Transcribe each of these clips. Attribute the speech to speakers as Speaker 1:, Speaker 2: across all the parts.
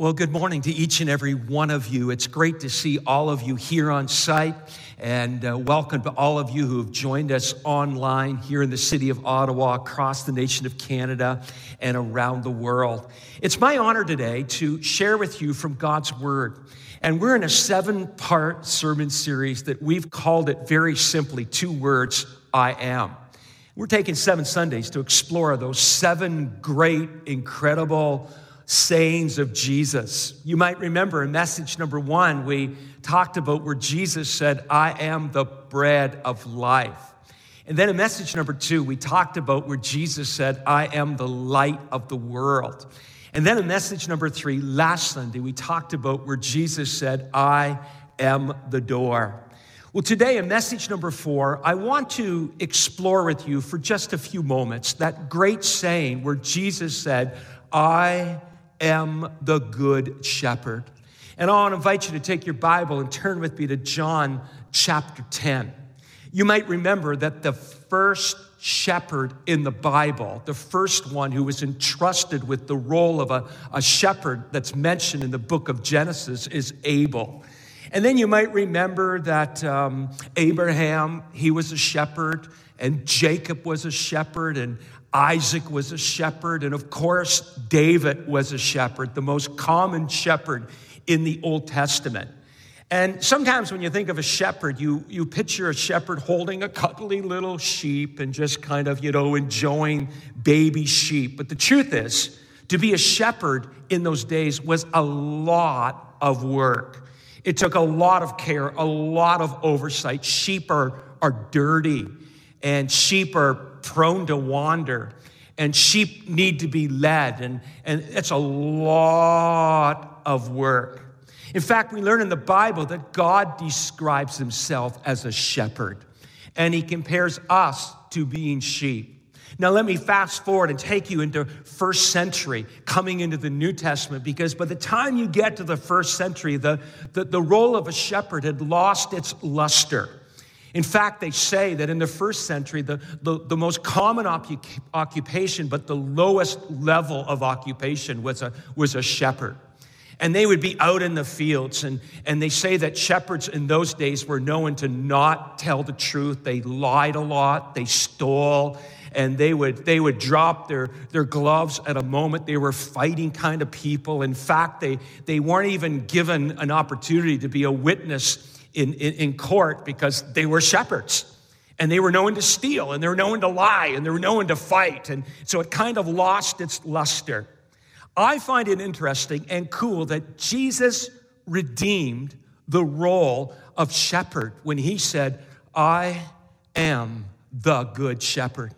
Speaker 1: Well, good morning to each and every one of you. It's great to see all of you here on site, and uh, welcome to all of you who have joined us online here in the city of Ottawa, across the nation of Canada, and around the world. It's my honor today to share with you from God's Word. And we're in a seven part sermon series that we've called it very simply two words I am. We're taking seven Sundays to explore those seven great, incredible, sayings of Jesus. You might remember in message number one, we talked about where Jesus said, I am the bread of life. And then in message number two, we talked about where Jesus said, I am the light of the world. And then in message number three, last Sunday, we talked about where Jesus said, I am the door. Well, today, in message number four, I want to explore with you for just a few moments that great saying where Jesus said, I am the good shepherd. And I want to invite you to take your Bible and turn with me to John chapter 10. You might remember that the first shepherd in the Bible, the first one who was entrusted with the role of a, a shepherd that's mentioned in the book of Genesis, is Abel. And then you might remember that um, Abraham, he was a shepherd, and Jacob was a shepherd, and Isaac was a shepherd, and of course, David was a shepherd, the most common shepherd in the Old Testament. And sometimes when you think of a shepherd, you, you picture a shepherd holding a cuddly little sheep and just kind of, you know, enjoying baby sheep. But the truth is, to be a shepherd in those days was a lot of work. It took a lot of care, a lot of oversight. Sheep are, are dirty, and sheep are prone to wander, and sheep need to be led, and, and it's a lot of work. In fact, we learn in the Bible that God describes himself as a shepherd, and he compares us to being sheep. Now, let me fast forward and take you into first century, coming into the New Testament, because by the time you get to the first century, the, the, the role of a shepherd had lost its luster. In fact, they say that in the first century, the, the, the most common occupation, but the lowest level of occupation, was a, was a shepherd. And they would be out in the fields. And, and they say that shepherds in those days were known to not tell the truth. They lied a lot, they stole, and they would, they would drop their, their gloves at a moment. They were fighting kind of people. In fact, they, they weren't even given an opportunity to be a witness in, in, in court because they were shepherds and they were known to steal and they were known to lie and they were known to fight. And so it kind of lost its luster. I find it interesting and cool that Jesus redeemed the role of shepherd when he said, I am the good shepherd.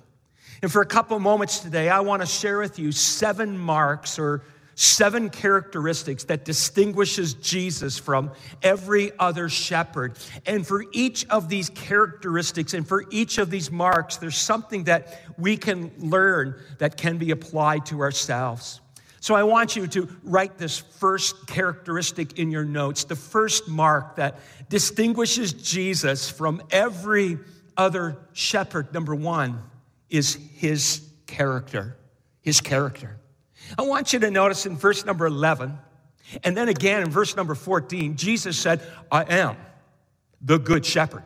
Speaker 1: And for a couple moments today, I want to share with you seven marks or seven characteristics that distinguishes Jesus from every other shepherd. And for each of these characteristics and for each of these marks, there's something that we can learn that can be applied to ourselves. So I want you to write this first characteristic in your notes, the first mark that distinguishes Jesus from every other shepherd. Number one is his character. His character. I want you to notice in verse number 11, and then again in verse number 14, Jesus said, I am the good shepherd.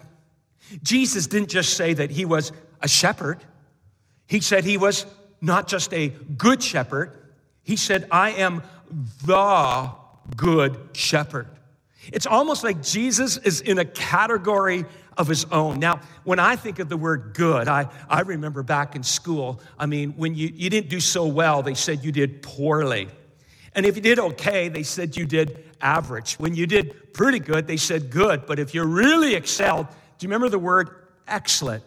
Speaker 1: Jesus didn't just say that he was a shepherd, he said he was not just a good shepherd, he said, I am the good shepherd. It's almost like Jesus is in a category of his own. Now, when I think of the word good, I, I remember back in school, I mean, when you, you didn't do so well, they said you did poorly. And if you did okay, they said you did average. When you did pretty good, they said good. But if you really excelled, do you remember the word excellent?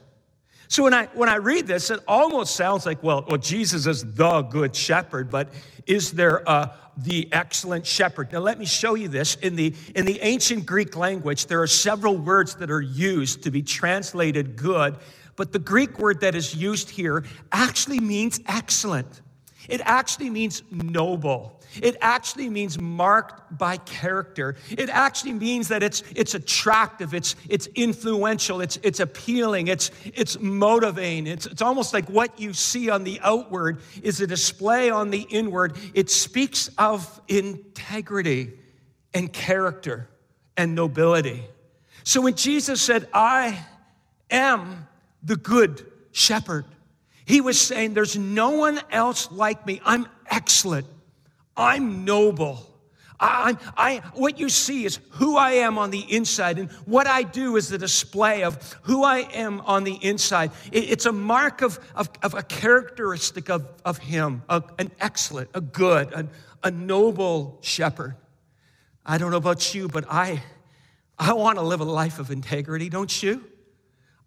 Speaker 1: So when I when I read this, it almost sounds like, well, well, Jesus is the good shepherd, but is there a, the excellent shepherd. Now, let me show you this. In the, in the ancient Greek language, there are several words that are used to be translated good, but the Greek word that is used here actually means excellent. It actually means noble. It actually means marked by character. It actually means that it's, it's attractive, it's, it's influential, it's, it's appealing, it's, it's motivating. It's, it's almost like what you see on the outward is a display on the inward. It speaks of integrity and character and nobility. So when Jesus said, I am the good shepherd, he was saying, There's no one else like me. I'm excellent. I'm noble. I, I, what you see is who I am on the inside, and what I do is the display of who I am on the inside. It, it's a mark of, of, of, a characteristic of, of Him, a, an excellent, a good, a, a noble shepherd. I don't know about you, but I, I want to live a life of integrity, don't you?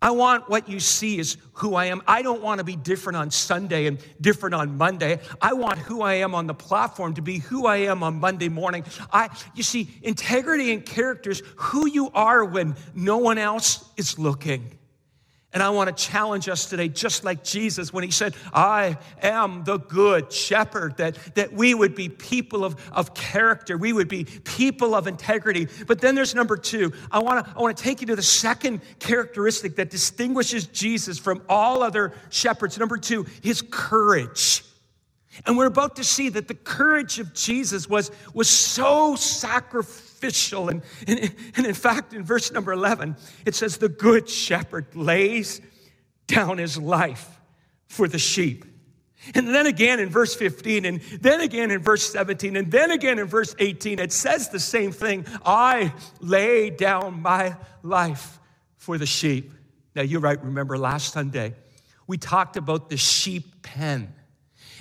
Speaker 1: I want what you see is who I am. I don't want to be different on Sunday and different on Monday. I want who I am on the platform to be who I am on Monday morning. I, you see, integrity and character is who you are when no one else is looking. And I want to challenge us today, just like Jesus when he said, I am the good shepherd, that, that we would be people of, of character, we would be people of integrity. But then there's number two. I want to I want to take you to the second characteristic that distinguishes Jesus from all other shepherds. Number two, his courage. And we're about to see that the courage of Jesus was, was so sacrificial. And, and, and in fact, in verse number 11, it says, The good shepherd lays down his life for the sheep. And then again in verse 15, and then again in verse 17, and then again in verse 18, it says the same thing I lay down my life for the sheep. Now, you're right, remember last Sunday, we talked about the sheep pen.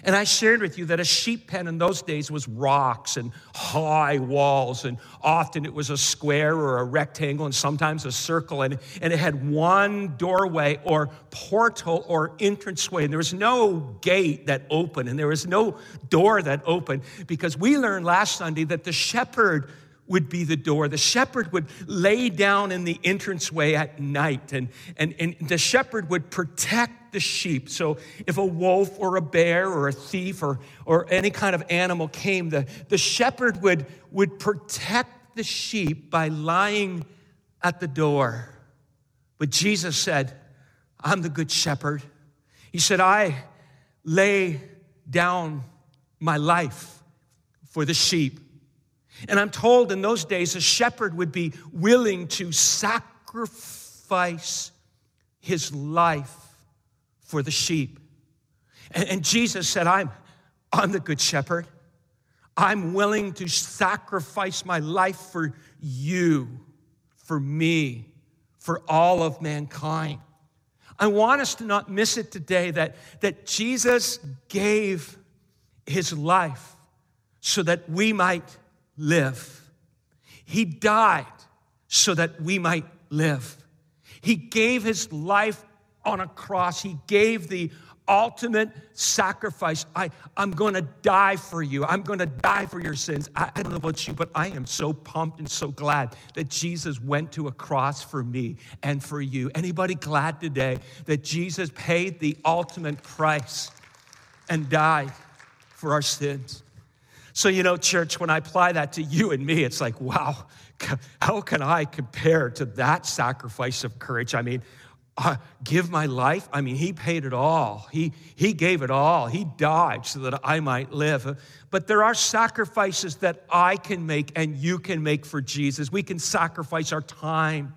Speaker 1: And I shared with you that a sheep pen in those days was rocks and high walls, and often it was a square or a rectangle and sometimes a circle, and, and it had one doorway or portal or entranceway. And there was no gate that opened, and there was no door that opened, because we learned last Sunday that the shepherd would be the door. The shepherd would lay down in the entranceway at night, and, and, and the shepherd would protect the sheep. So if a wolf or a bear or a thief or, or any kind of animal came, the, the shepherd would, would protect the sheep by lying at the door. But Jesus said, I'm the good shepherd. He said, I lay down my life for the sheep. And I'm told in those days a shepherd would be willing to sacrifice his life for the sheep. And, and Jesus said, I'm, I'm the good shepherd. I'm willing to sacrifice my life for you, for me, for all of mankind. I want us to not miss it today that, that Jesus gave his life so that we might live. He died so that we might live. He gave his life on a cross. He gave the ultimate sacrifice. I, I'm going to die for you. I'm going to die for your sins. I, I, don't know about you, but I am so pumped and so glad that Jesus went to a cross for me and for you. Anybody glad today that Jesus paid the ultimate price and died for our sins? So, you know, church, when I apply that to you and me, it's like, wow, how can I compare to that sacrifice of courage? I mean, uh, give my life? I mean, he paid it all. He, he gave it all. He died so that I might live. But there are sacrifices that I can make and you can make for Jesus. We can sacrifice our time,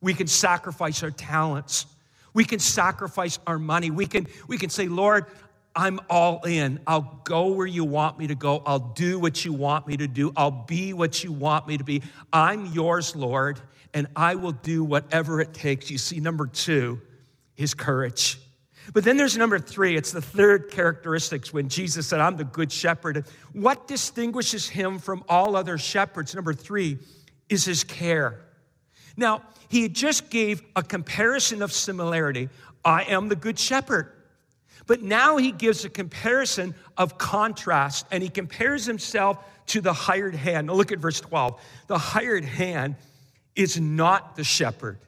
Speaker 1: we can sacrifice our talents. We can sacrifice our money. We can, we can say, Lord, I'm all in. I'll go where you want me to go. I'll do what you want me to do. I'll be what you want me to be. I'm yours, Lord, and I will do whatever it takes. You see, number two, his courage. But then there's number three. It's the third characteristics when Jesus said, I'm the good shepherd. What distinguishes him from all other shepherds? Number three is his care. Now, he just gave a comparison of similarity. I am the good shepherd. But now he gives a comparison of contrast and he compares himself to the hired hand. Now look at verse 12. The hired hand is not the shepherd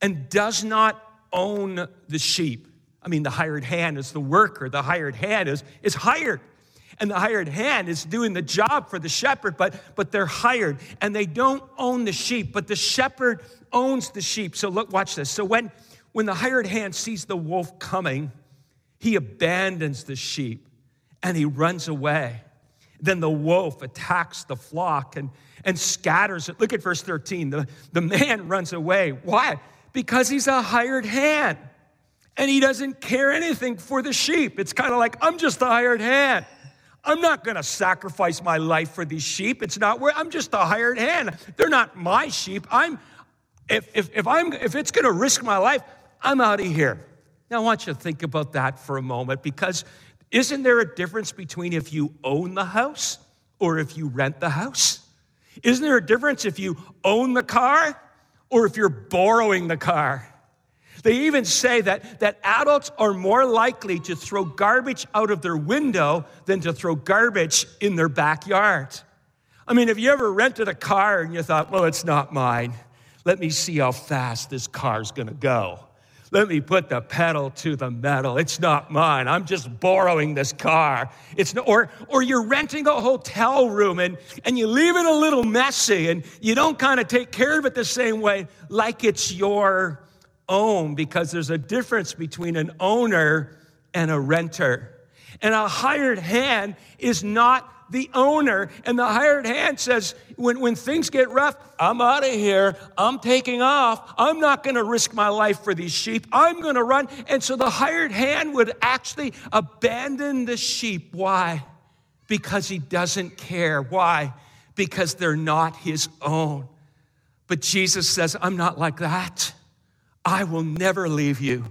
Speaker 1: and does not own the sheep. I mean, the hired hand is the worker, the hired hand is, is hired. And the hired hand is doing the job for the shepherd, but, but they're hired and they don't own the sheep, but the shepherd owns the sheep. So look, watch this. So when, when the hired hand sees the wolf coming, he abandons the sheep and he runs away. Then the wolf attacks the flock and, and scatters it. Look at verse 13. The, the man runs away. Why? Because he's a hired hand and he doesn't care anything for the sheep. It's kind of like, I'm just a hired hand. I'm not going to sacrifice my life for these sheep. It's not where I'm just a hired hand. They're not my sheep. I'm if if, if I'm if it's going to risk my life, I'm out of here. Now I want you to think about that for a moment because isn't there a difference between if you own the house or if you rent the house? Isn't there a difference if you own the car or if you're borrowing the car? They even say that, that adults are more likely to throw garbage out of their window than to throw garbage in their backyard. I mean, have you ever rented a car and you thought, well, it's not mine? Let me see how fast this car's gonna go. Let me put the pedal to the metal. It's not mine. I'm just borrowing this car. It's no, or, or you're renting a hotel room and, and you leave it a little messy and you don't kind of take care of it the same way like it's your own because there's a difference between an owner and a renter. And a hired hand is not the owner. And the hired hand says, when, when things get rough, I'm out of here. I'm taking off. I'm not going to risk my life for these sheep. I'm going to run. And so the hired hand would actually abandon the sheep. Why? Because he doesn't care. Why? Because they're not his own. But Jesus says, I'm not like that. I will never leave you.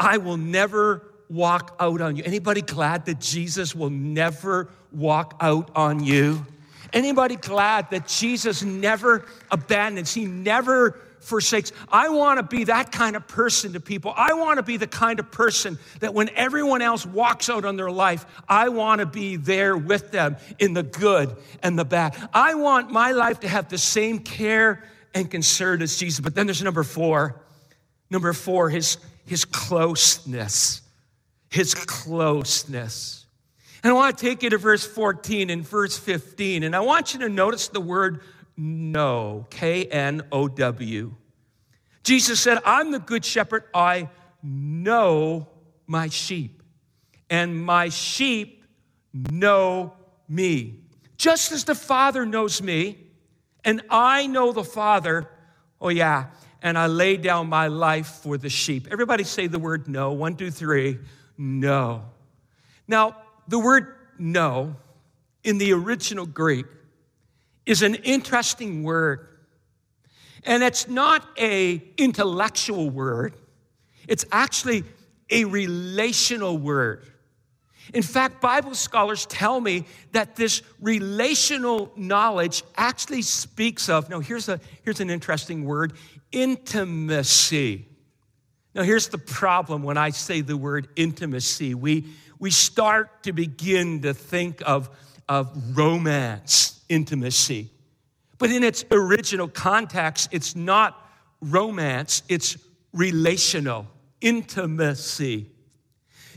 Speaker 1: I will never walk out on you. Anybody glad that Jesus will never walk out on you? Anybody glad that Jesus never abandons? He never forsakes. I want to be that kind of person to people. I want to be the kind of person that when everyone else walks out on their life, I want to be there with them in the good and the bad. I want my life to have the same care and concern as Jesus. But then there's number four. Number four, his, his closeness. His closeness. And I want to take you to verse 14 and verse 15. And I want you to notice the word know, K N O W. Jesus said, I'm the good shepherd. I know my sheep, and my sheep know me. Just as the Father knows me, and I know the Father, oh, yeah, and I lay down my life for the sheep. Everybody say the word no. One, two, three. No. Now, the word no in the original Greek is an interesting word. And it's not a intellectual word. It's actually a relational word. In fact, Bible scholars tell me that this relational knowledge actually speaks of, now here's, a, here's an interesting word intimacy. Now, here's the problem when I say the word intimacy. We, we start to begin to think of, of romance, intimacy. But in its original context, it's not romance, it's relational, intimacy.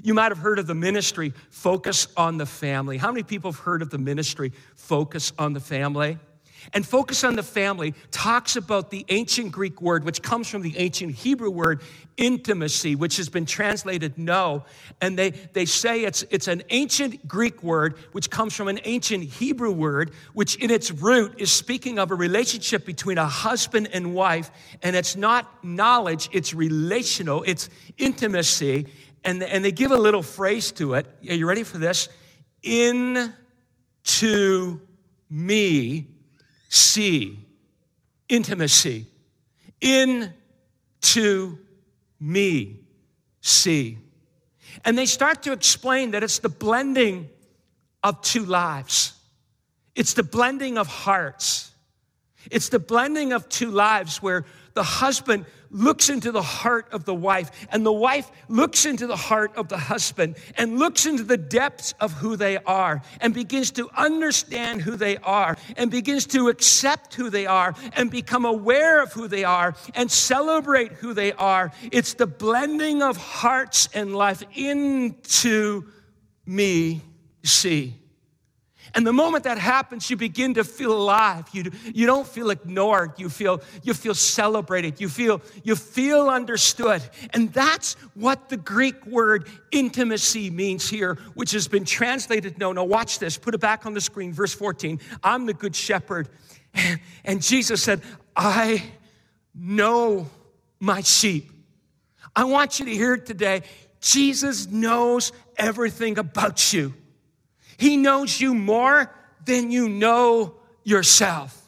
Speaker 1: You might have heard of the ministry, Focus on the Family. How many people have heard of the ministry, Focus on the Family? And Focus on the Family talks about the ancient Greek word, which comes from the ancient Hebrew word intimacy, which has been translated know. And they, they say it's, it's an ancient Greek word, which comes from an ancient Hebrew word, which in its root is speaking of a relationship between a husband and wife. And it's not knowledge, it's relational, it's intimacy. And, and they give a little phrase to it. Are you ready for this? In to me see. Intimacy. Into me see. And they start to explain that it's the blending of two lives. It's the blending of hearts. It's the blending of two lives where the husband looks into the heart of the wife, and the wife looks into the heart of the husband and looks into the depths of who they are and begins to understand who they are and begins to accept who they are and become aware of who they are and celebrate who they are. It's the blending of hearts and life into me, see. And the moment that happens, you begin to feel alive. You, you don't feel ignored. You feel, you feel celebrated. You feel, you feel understood. And that's what the Greek word intimacy means here, which has been translated. No, no, watch this. Put it back on the screen. Verse 14. I'm the good shepherd. And, Jesus said, I know my sheep. I want you to hear it today. Jesus knows everything about you. He knows you more than you know yourself.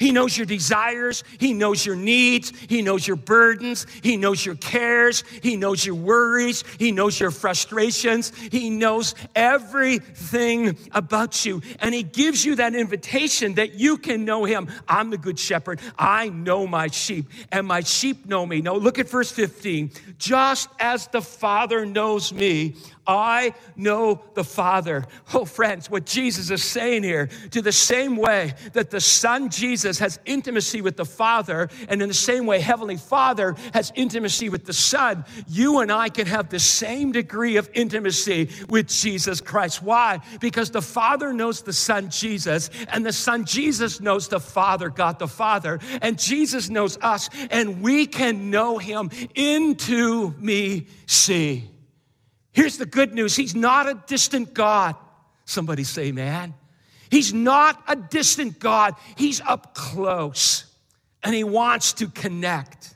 Speaker 1: He knows your desires. He knows your needs. He knows your burdens. He knows your cares. He knows your worries. He knows your frustrations. He knows everything about you. And He gives you that invitation that you can know Him. I'm the good shepherd. I know my sheep, and my sheep know me. No, look at verse 15. Just as the Father knows me, I know the Father. Oh, friends, what Jesus is saying here, to the same way that the Son Jesus has intimacy with the Father, and in the same way Heavenly Father has intimacy with the Son, you and I can have the same degree of intimacy with Jesus Christ. Why? Because the Father knows the Son Jesus, and the Son Jesus knows the Father, God the Father, and Jesus knows us, and we can know Him into me see. Here's the good news He's not a distant God. Somebody say, man. He's not a distant God. He's up close and He wants to connect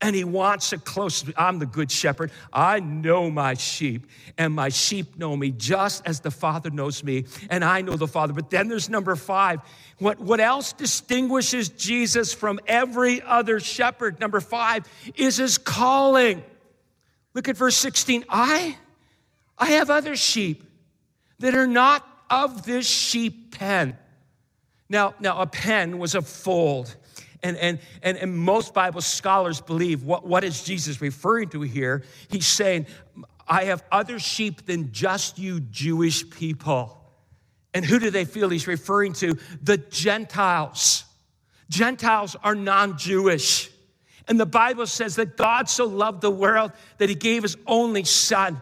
Speaker 1: and He wants a close. I'm the good shepherd. I know my sheep and my sheep know me just as the Father knows me and I know the Father. But then there's number five. What, what else distinguishes Jesus from every other shepherd? Number five is His calling. Look at verse 16. I I have other sheep that are not of this sheep pen. Now, now a pen was a fold. And, and, and, and most Bible scholars believe what, what is Jesus referring to here? He's saying, I have other sheep than just you Jewish people. And who do they feel he's referring to? The Gentiles. Gentiles are non Jewish. And the Bible says that God so loved the world that he gave his only son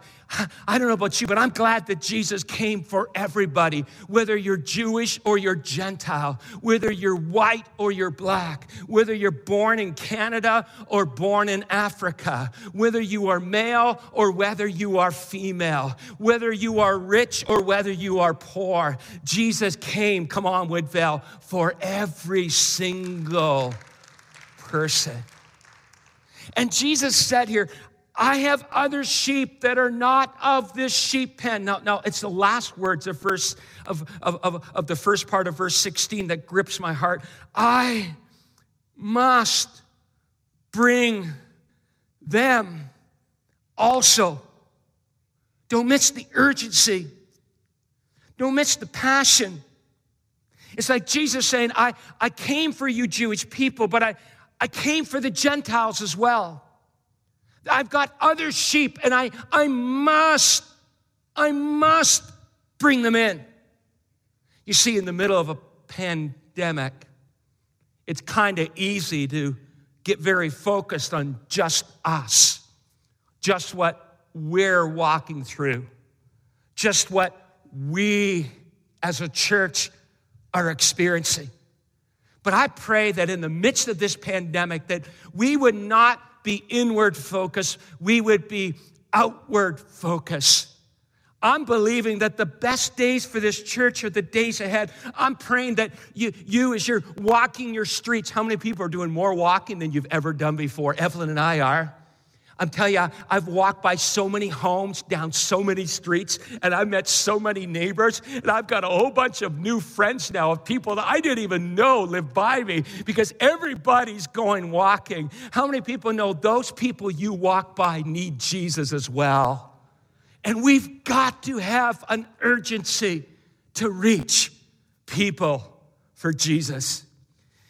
Speaker 1: I don't know about you, but I'm glad that Jesus came for everybody, whether you're Jewish or you're Gentile, whether you're white or you're black, whether you're born in Canada or born in Africa, whether you are male or whether you are female, whether you are rich or whether you are poor. Jesus came, come on, Woodvale, for every single person. And Jesus said here, I have other sheep that are not of this sheep pen. Now, now it's the last words of verse of, of, of, of the first part of verse 16 that grips my heart. I must bring them also. Don't miss the urgency. Don't miss the passion. It's like Jesus saying, I, I came for you, Jewish people, but I, I came for the Gentiles as well. I've got other sheep and I, I must, I must bring them in. You see, in the middle of a pandemic, it's kind of easy to get very focused on just us, just what we're walking through, just what we as a church are experiencing. But I pray that in the midst of this pandemic that we would not be inward focused, we would be outward focused. I'm believing that the best days for this church are the days ahead. I'm praying that you, you, as you're walking your streets, how many people are doing more walking than you've ever done before? Evelyn and I are. I'm telling you, I've walked by so many homes, down so many streets, and I've met so many neighbors, and I've got a whole bunch of new friends now of people that I didn't even know live by me because everybody's going walking. How many people know those people you walk by need Jesus as well? And we've got to have an urgency to reach people for Jesus.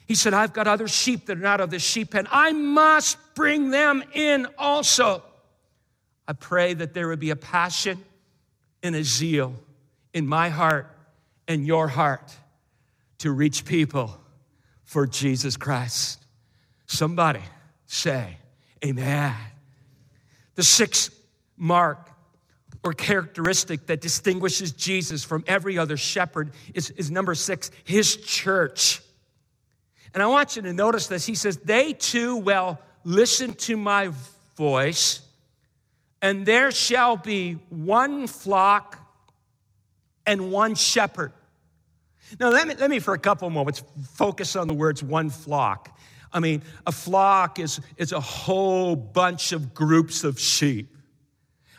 Speaker 1: He said, I've got other sheep that are not of the sheep pen. I must bring them in also. I pray that there would be a passion and a zeal in my heart and your heart to reach people for Jesus Christ. Somebody say, Amen. The sixth mark or characteristic that distinguishes Jesus from every other shepherd is, is number six, his church. And I want you to notice this. He says, They too will listen to my voice, and there shall be one flock and one shepherd. Now, let me, let me for a couple moments focus on the words one flock. I mean, a flock is, is a whole bunch of groups of sheep.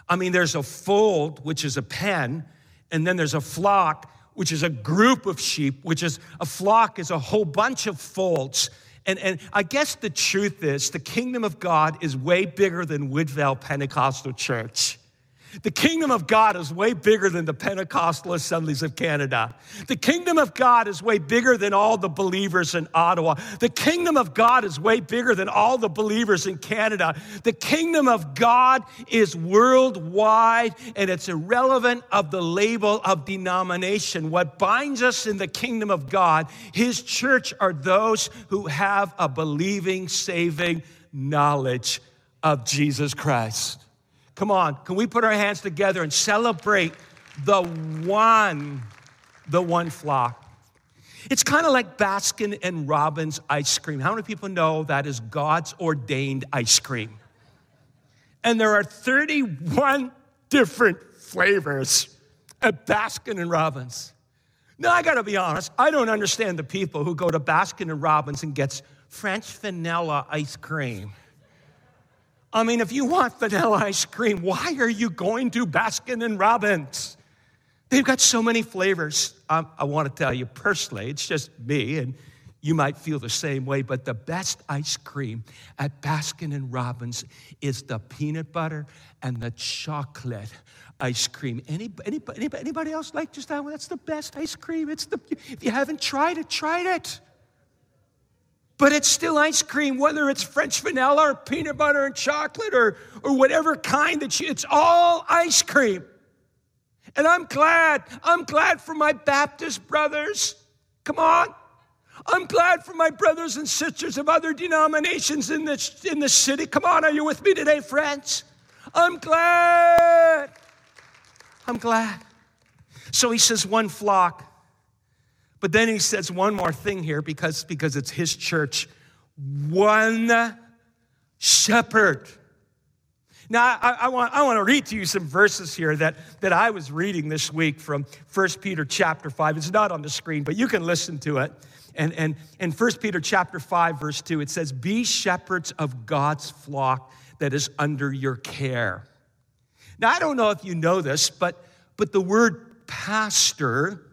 Speaker 1: I mean, there's a fold, which is a pen, and then there's a flock, which is a group of sheep, which is a flock is a whole bunch of folds. And, and I guess the truth is the kingdom of God is way bigger than Woodvale Pentecostal Church. The kingdom of God is way bigger than the Pentecostal assemblies of Canada. The kingdom of God is way bigger than all the believers in Ottawa. The kingdom of God is way bigger than all the believers in Canada. The kingdom of God is worldwide and it's irrelevant of the label of denomination. What binds us in the kingdom of God, his church are those who have a believing, saving knowledge of Jesus Christ. Come on, can we put our hands together and celebrate the one, the one flock? It's kind of like Baskin and Robbins ice cream. How many people know that is God's ordained ice cream? And there are 31 different flavors at Baskin and Robbins. Now, I gotta be honest, I don't understand the people who go to Baskin and Robbins and gets French vanilla ice cream. I mean, if you want vanilla ice cream, why are you going to Baskin and Robbins? They've got so many flavors. Um, I want to tell you personally, it's just me, and you might feel the same way, but the best ice cream at Baskin and Robbins is the peanut butter and the chocolate ice cream. Any, anybody, anybody else like just that one? That's the best ice cream. It's the, if you haven't tried it, try it. But it's still ice cream, whether it's French vanilla or peanut butter and chocolate or, or whatever kind that you, it's all ice cream. And I'm glad, I'm glad for my Baptist brothers. Come on. I'm glad for my brothers and sisters of other denominations in this, in the city. Come on, are you with me today, friends? I'm glad. I'm glad. So he says, one flock but then he says one more thing here because, because it's his church one shepherd. Now, I, I, want, I want to read to you some verses here that, that I was reading this week from 1 Peter chapter 5. It's not on the screen, but you can listen to it. And, and in 1 Peter chapter 5, verse 2, it says, Be shepherds of God's flock that is under your care. Now, I don't know if you know this, but, but the word pastor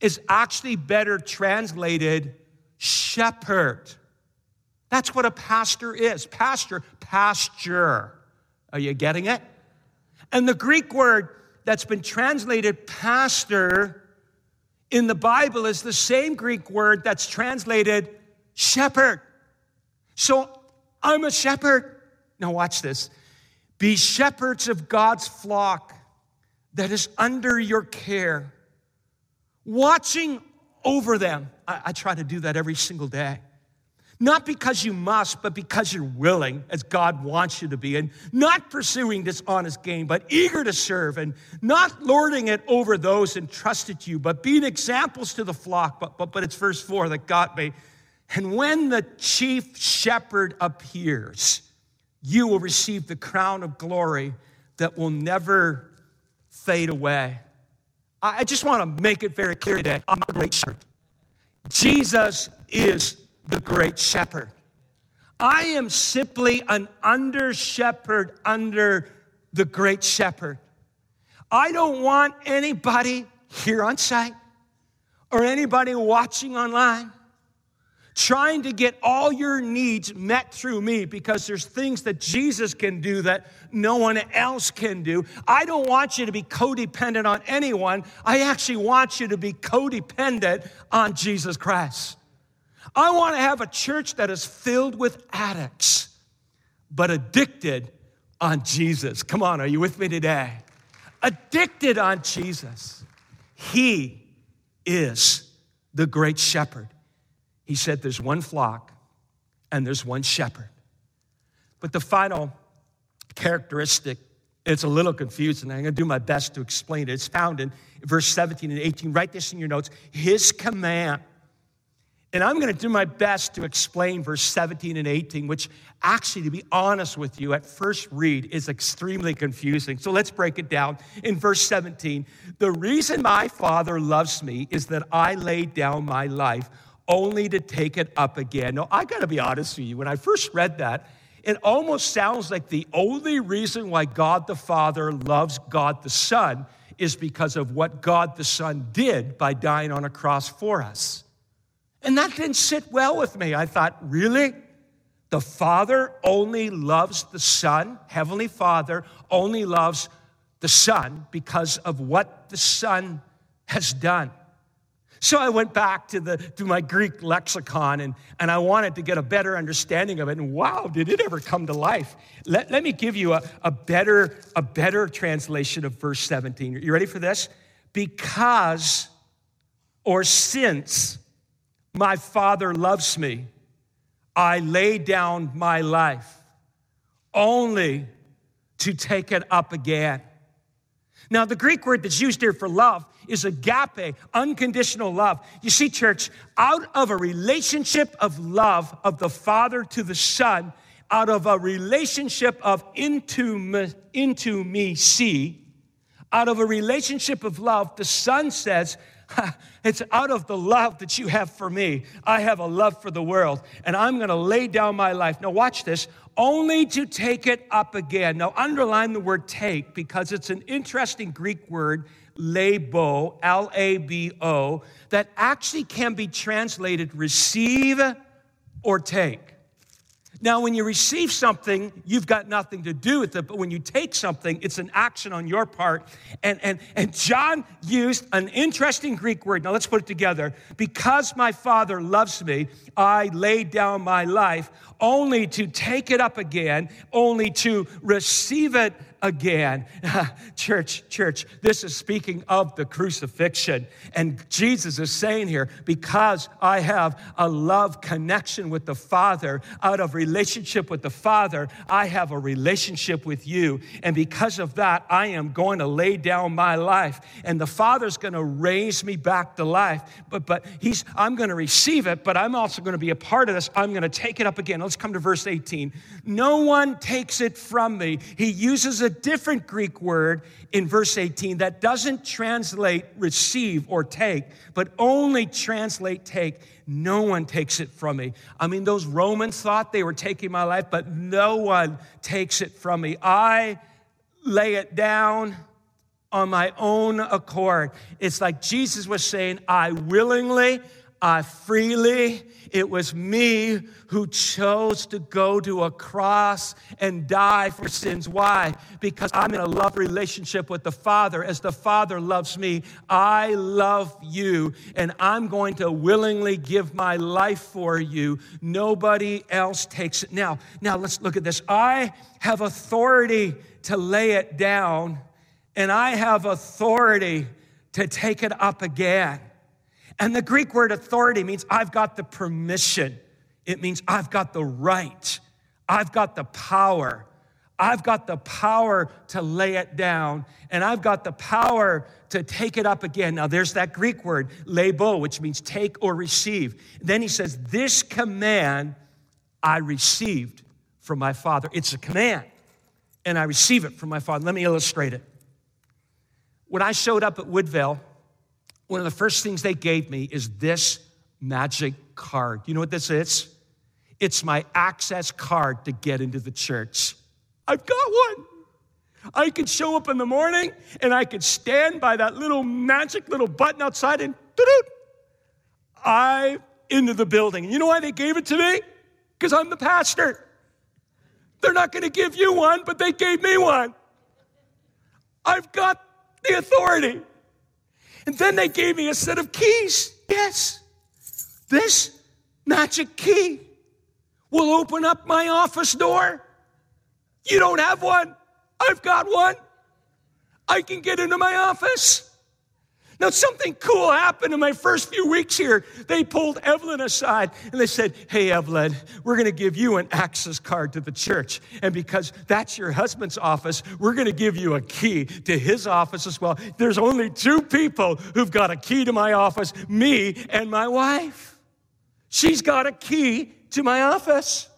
Speaker 1: is actually better translated shepherd. That's what a pastor is. Pastor, pasture. Are you getting it? And the Greek word that's been translated pastor in the Bible is the same Greek word that's translated shepherd. So I'm a shepherd. Now, watch this. Be shepherds of God's flock that is under your care watching over them. I, I, try to do that every single day. Not because you must, but because you're willing, as God wants you to be, and not pursuing dishonest gain, but eager to serve, and not lording it over those entrusted to you, but being examples to the flock. But, but, but it's verse 4 that got me. And when the chief shepherd appears, you will receive the crown of glory that will never fade away. I just want to make it very clear today I'm a great shepherd. Jesus is the great shepherd. I am simply an under shepherd under the great shepherd. I don't want anybody here on site or anybody watching online trying to get all your needs met through me because there's things that Jesus can do that no one else can do. I don't want you to be codependent on anyone. I actually want you to be codependent on Jesus Christ. I want to have a church that is filled with addicts, but addicted on Jesus. Come on, are you with me today? Addicted on Jesus. He is the great shepherd. He said there's one flock and there's one shepherd. But the final characteristic, it's a little confusing. I'm going to do my best to explain it. It's found in verse 17 and 18. Write this in your notes. His command and I'm going to do my best to explain verse 17 and 18, which actually, to be honest with you, at first read is extremely confusing. So let's break it down. In verse 17, the reason my Father loves me is that I laid down my life only to take it up again. Now, I got to be honest with you. When I first read that, it almost sounds like the only reason why God the Father loves God the Son is because of what God the Son did by dying on a cross for us. And that didn't sit well with me. I thought, really? The Father only loves the Son, Heavenly Father only loves the Son because of what the Son has done. So I went back to, the, to my Greek lexicon and, and I wanted to get a better understanding of it. And wow, did it ever come to life? Let, let me give you a, a, better, a better translation of verse 17. You ready for this? Because or since my Father loves me. I lay down my life only to take it up again. Now, the Greek word that's used here for love is agape, unconditional love. You see, church, out of a relationship of love of the Father to the Son, out of a relationship of into into me, see, out of a relationship of love, the Son says, It's out of the love that you have for me. I have a love for the world, and I'm going to lay down my life. Now, watch this only to take it up again. Now, underline the word take because it's an interesting Greek word, labo, L A B O, that actually can be translated receive or take. Now, when you receive something, you've got nothing to do with it, but when you take something, it's an action on your part. And, and, and John used an interesting Greek word. Now, let's put it together. Because my Father loves me, I lay down my life only to take it up again, only to receive it again. church, church, this is speaking of the crucifixion. And Jesus is saying here, because I have a love connection with the Father, out of relationship with the Father, I have a relationship with you. And because of that, I am going to lay down my life. And the Father's going to raise me back to life. But, but he's, I'm going to receive it, but I'm also going to be a part of this. I'm going to take it up again. Let's come to verse 18. No one takes it from me. He uses a different Greek word in verse 18 that doesn't translate receive or take, but only translate take. No one takes it from me. I mean, those Romans thought they were taking my life, but no one takes it from me. I lay it down on my own accord. It's like Jesus was saying, I willingly, I freely, it was me who chose to go to a cross and die for sins. Why? Because I'm in a love relationship with the Father. As the Father loves me, I love you, and I'm going to willingly give my life for you. Nobody else takes it. Now, now let's look at this. I have authority to lay it down, and I have authority to take it up again. And the Greek word authority means I've got the permission. It means I've got the right. I've got the power. I've got the power to lay it down, and I've got the power to take it up again. Now, there's that Greek word, lebo, which means take or receive. Then he says, This command I received from my Father. It's a command, and I receive it from my Father. Let me illustrate it. When I showed up at Woodvale, one of the first things they gave me is this magic card. You know what this is? It's my access card to get into the church. I've got one. I could show up in the morning and I could stand by that little magic little button outside and I'm into the building. You know why they gave it to me? Because I'm the pastor. They're not going to give you one, but they gave me one. I've got the authority. And then they gave me a set of keys. Yes. This magic key will open up my office door. You don't have one. I've got one. I can get into my office. Now, something cool happened in my first few weeks here. They pulled Evelyn aside and they said, Hey, Evelyn, we're going to give you an access card to the church. And because that's your husband's office, we're going to give you a key to his office as well. There's only two people who've got a key to my office me and my wife. She's got a key to my office.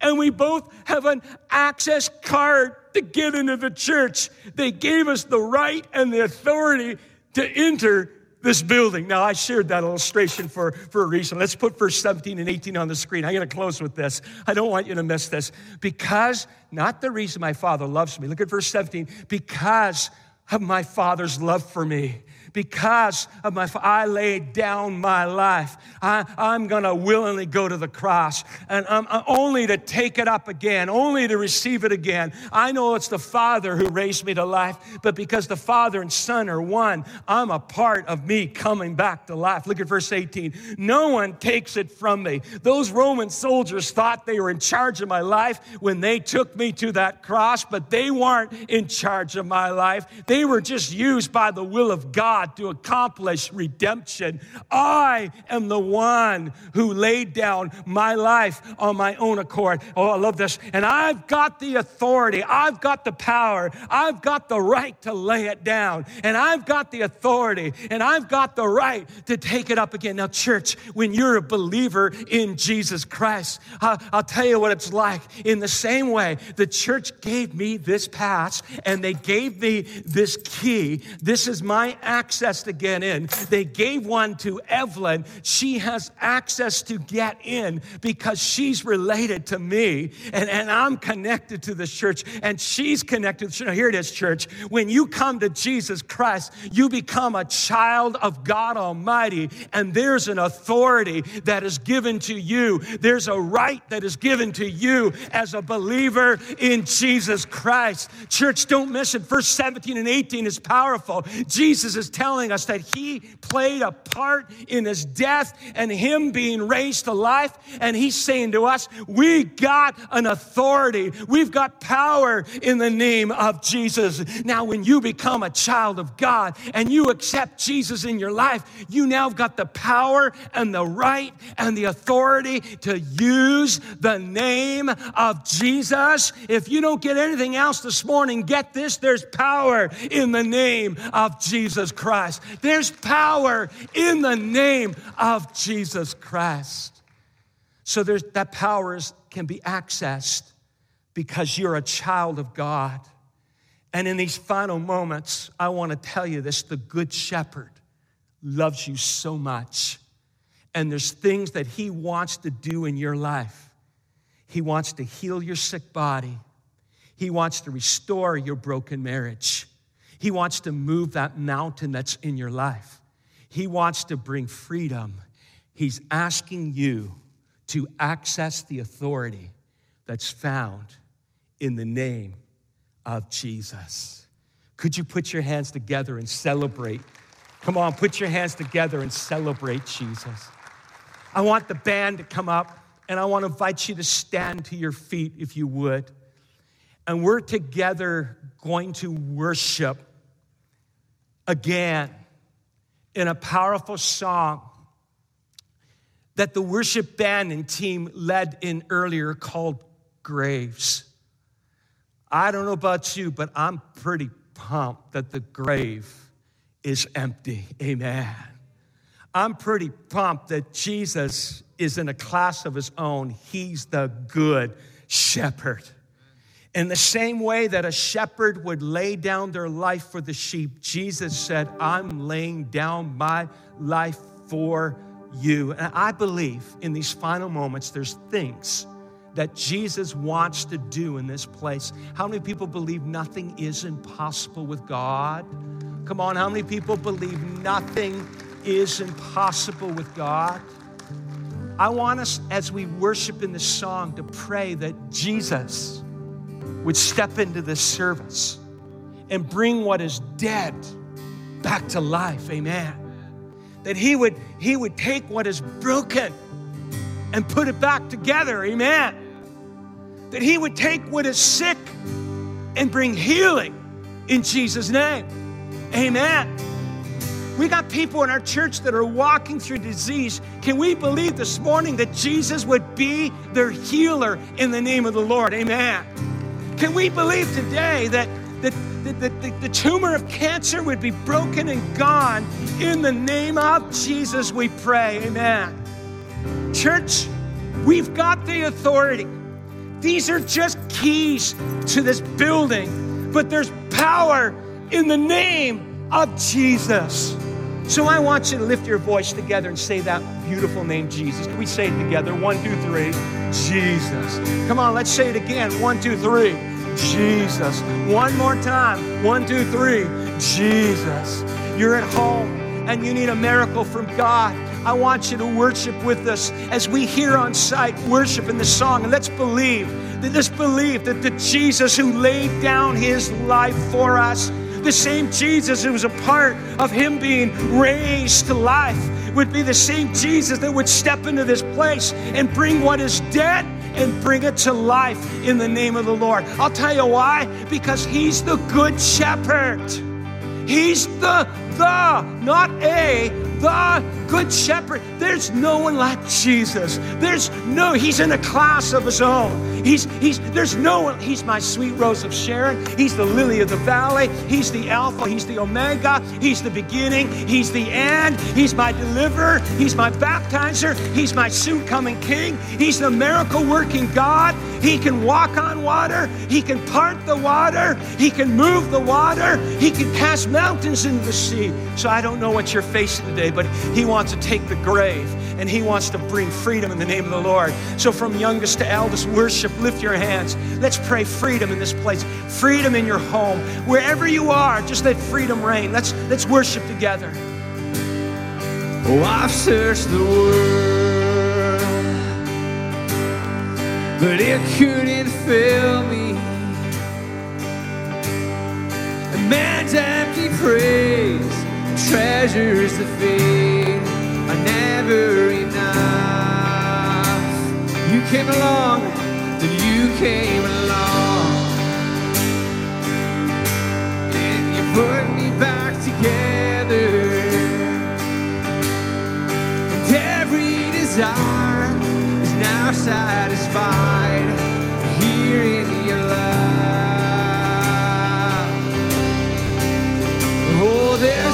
Speaker 1: And we both have an access card to get into the church. They gave us the right and the authority to enter this building. Now, I shared that illustration for, for a reason. Let's put verse 17 and 18 on the screen. I'm going to close with this. I don't want you to miss this. Because, not the reason my Father loves me. Look at verse 17. Because of my Father's love for me because of my, I laid down my life. I, am going to willingly go to the cross and I'm uh, only to take it up again, only to receive it again. I know it's the Father who raised me to life, but because the Father and Son are one, I'm a part of me coming back to life. Look at verse 18. No one takes it from me. Those Roman soldiers thought they were in charge of my life when they took me to that cross, but they weren't in charge of my life. They were just used by the will of God God to accomplish redemption. I am the one who laid down my life on my own accord. Oh, I love this. And I've got the authority, I've got the power, I've got the right to lay it down, and I've got the authority, and I've got the right to take it up again. Now, church, when you're a believer in Jesus Christ, I'll, tell you what it's like. In the same way, the church gave me this pass and they gave me this key. This is my act access to get in. They gave one to Evelyn. She has access to get in because she's related to me and, and I'm connected to this church and she's connected. to Now, here it is, church. When you come to Jesus Christ, you become a child of God Almighty and there's an authority that is given to you. There's a right that is given to you as a believer in Jesus Christ. Church, don't miss it. Verse 17 and 18 is powerful. Jesus is telling us that he played a part in his death and him being raised to life. And he's saying to us, we got an authority. We've got power in the name of Jesus. Now, when you become a child of God and you accept Jesus in your life, you now have got the power and the right and the authority to use the name of Jesus. If you don't get anything else this morning, get this there's power in the name of Jesus Christ. Christ. There's power in the name of Jesus Christ. So there's, that power is, can be accessed because you're a child of God. And in these final moments, I want to tell you this the Good Shepherd loves you so much. And there's things that he wants to do in your life. He wants to heal your sick body, he wants to restore your broken marriage. He wants to move that mountain that's in your life. He wants to bring freedom. He's asking you to access the authority that's found in the name of Jesus. Could you put your hands together and celebrate? Come on, put your hands together and celebrate Jesus. I want the band to come up and I want to invite you to stand to your feet if you would. And we're together going to worship again in a powerful song that the worship band and team led in earlier called Graves. I don't know about you, but I'm pretty pumped that the grave is empty. Amen. I'm pretty pumped that Jesus is in a class of his own. He's the good shepherd. In the same way that a shepherd would lay down their life for the sheep, Jesus said, I'm laying down my life for you. And I believe in these final moments, there's things that Jesus wants to do in this place. How many people believe nothing is impossible with God? Come on, how many people believe nothing is impossible with God? I want us, as we worship in this song, to pray that Jesus would step into this service and bring what is dead back to life. Amen. That he would, he would take what is broken and put it back together. Amen. That He would take what is sick and bring healing in Jesus' name. Amen. We got people in our church that are walking through disease. Can we believe this morning that Jesus would be their healer in the name of the Lord? Amen. Can we believe today that, that, that the, the tumor of cancer would be broken and gone in the name of Jesus? We pray. Amen. Church, we've got the authority. These are just keys to this building, but there's power in the name of Jesus. So I want you to lift your voice together and say that beautiful name, Jesus. Can we say it together? One, two, three. Jesus. Come on, let's say it again. One, two, three. Jesus. One more time. One, two, three. Jesus. You're at home and you need a miracle from God. I want you to worship with us as we hear on site worship in the song. And let's believe that let's believe that the Jesus who laid down his life for us, the same Jesus who was a part of him being raised to life, would be the same Jesus that would step into this place and bring what is dead and bring it to life in the name of the Lord. I'll tell you why. Because he's the good shepherd. He's the, the, not a, the good shepherd. There's no one like Jesus. There's no, he's in a class of his own. He's, he's, there's no one, he's my sweet rose of Sharon. He's the lily of the valley. He's the Alpha. He's the Omega. He's the beginning. He's the end. He's my deliverer. He's my baptizer. He's my soon coming king. He's the miracle working God. He can walk on water. He can part the water. He can move the water. He can cast mountains into the sea. So I don't know what you're facing today, but He wants to take the grave and He wants to bring freedom in the name of the Lord. So from youngest to eldest, worship, lift your hands. Let's pray freedom in this place, freedom in your home. Wherever you are, just let freedom reign. Let's, let's worship together.
Speaker 2: Oh, I've searched the world, but it couldn't fill me. A man's empty praise, treasures that fade are never enough. You came along, then you came along, and you put me back together. And every desire is now satisfied here in your love. Oh, there's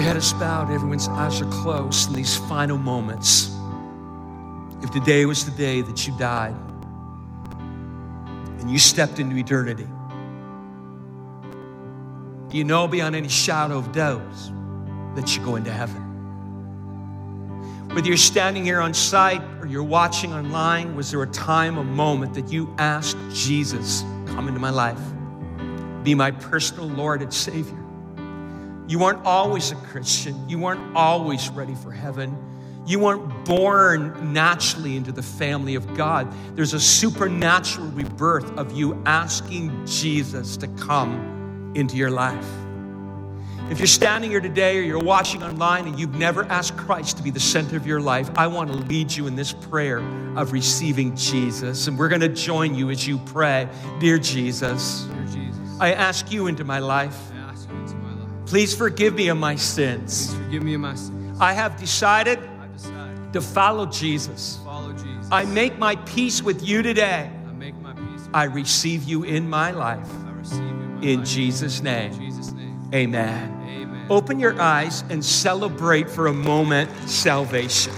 Speaker 1: Every head is bowed, everyone's eyes are closed in these final moments. If today was the day that you died and you stepped into eternity, do you know beyond any shadow of doubt that you're going to heaven? Whether you're standing here on site or you're watching online, was there a time, a moment that you asked Jesus, come into my life, be my personal Lord and Savior? You weren't always a Christian. You weren't always ready for heaven. You weren't born naturally into the family of God. There's a supernatural rebirth of you asking Jesus to come into your life. If you're standing here today or you're watching online and you've never asked Christ to be the center of your life, I want to lead you in this prayer of receiving Jesus. And we're going to join you as you pray. Dear Jesus,
Speaker 2: Dear Jesus, I ask you into my life.
Speaker 1: Please forgive me of my
Speaker 2: Please
Speaker 1: sins.
Speaker 2: forgive me of my sins.
Speaker 1: I have decided
Speaker 2: I've decided
Speaker 1: to follow Jesus.
Speaker 2: to follow Jesus.
Speaker 1: I make my peace with you today.
Speaker 2: I make my peace.
Speaker 1: I receive you in my life.
Speaker 2: I receive you in my
Speaker 1: In
Speaker 2: life.
Speaker 1: Jesus'
Speaker 2: In
Speaker 1: name,
Speaker 2: Jesus' name.
Speaker 1: amen.
Speaker 2: Amen.
Speaker 1: Open your eyes and celebrate for a moment salvation.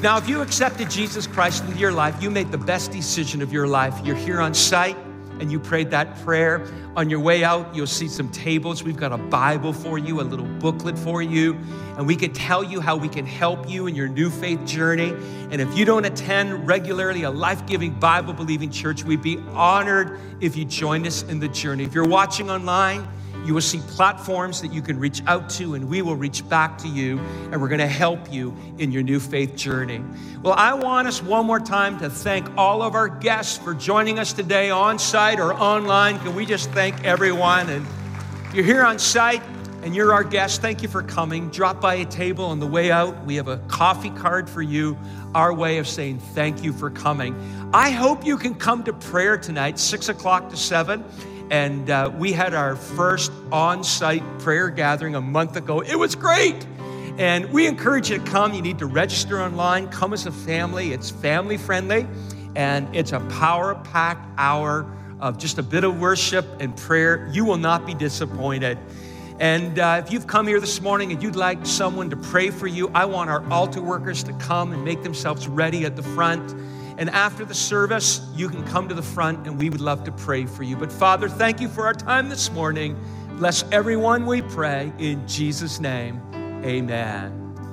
Speaker 1: Now, if you accepted Jesus Christ into your life, you made the best decision of your life. You're here on site and you prayed that prayer. On your way out, you'll see some tables. We've got a Bible for you, a little booklet for you, and we can tell you how we can help you in your new faith journey. And if you don't attend regularly a life giving, Bible believing church, we'd be honored if you joined us in the journey. If you're watching online, you will see platforms that you can reach out to, and we will reach back to you, and we're going to help you in your new faith journey. Well, I want us one more time to thank all of our guests for joining us today on site or online. Can we just thank everyone? And if you're here on site and you're our guest, thank you for coming. Drop by a table on the way out. We have a coffee card for you, our way of saying thank you for coming. I hope you can come to prayer tonight, six o'clock to seven. And uh, we had our first on site prayer gathering a month ago. It was great. And we encourage you to come. You need to register online, come as a family. It's family friendly, and it's a power packed hour of just a bit of worship and prayer. You will not be disappointed. And uh, if you've come here this morning and you'd like someone to pray for you, I want our altar workers to come and make themselves ready at the front. And after the service, you can come to the front and we would love to pray for you. But Father, thank you for our time this morning. Bless everyone we pray in Jesus' name. Amen.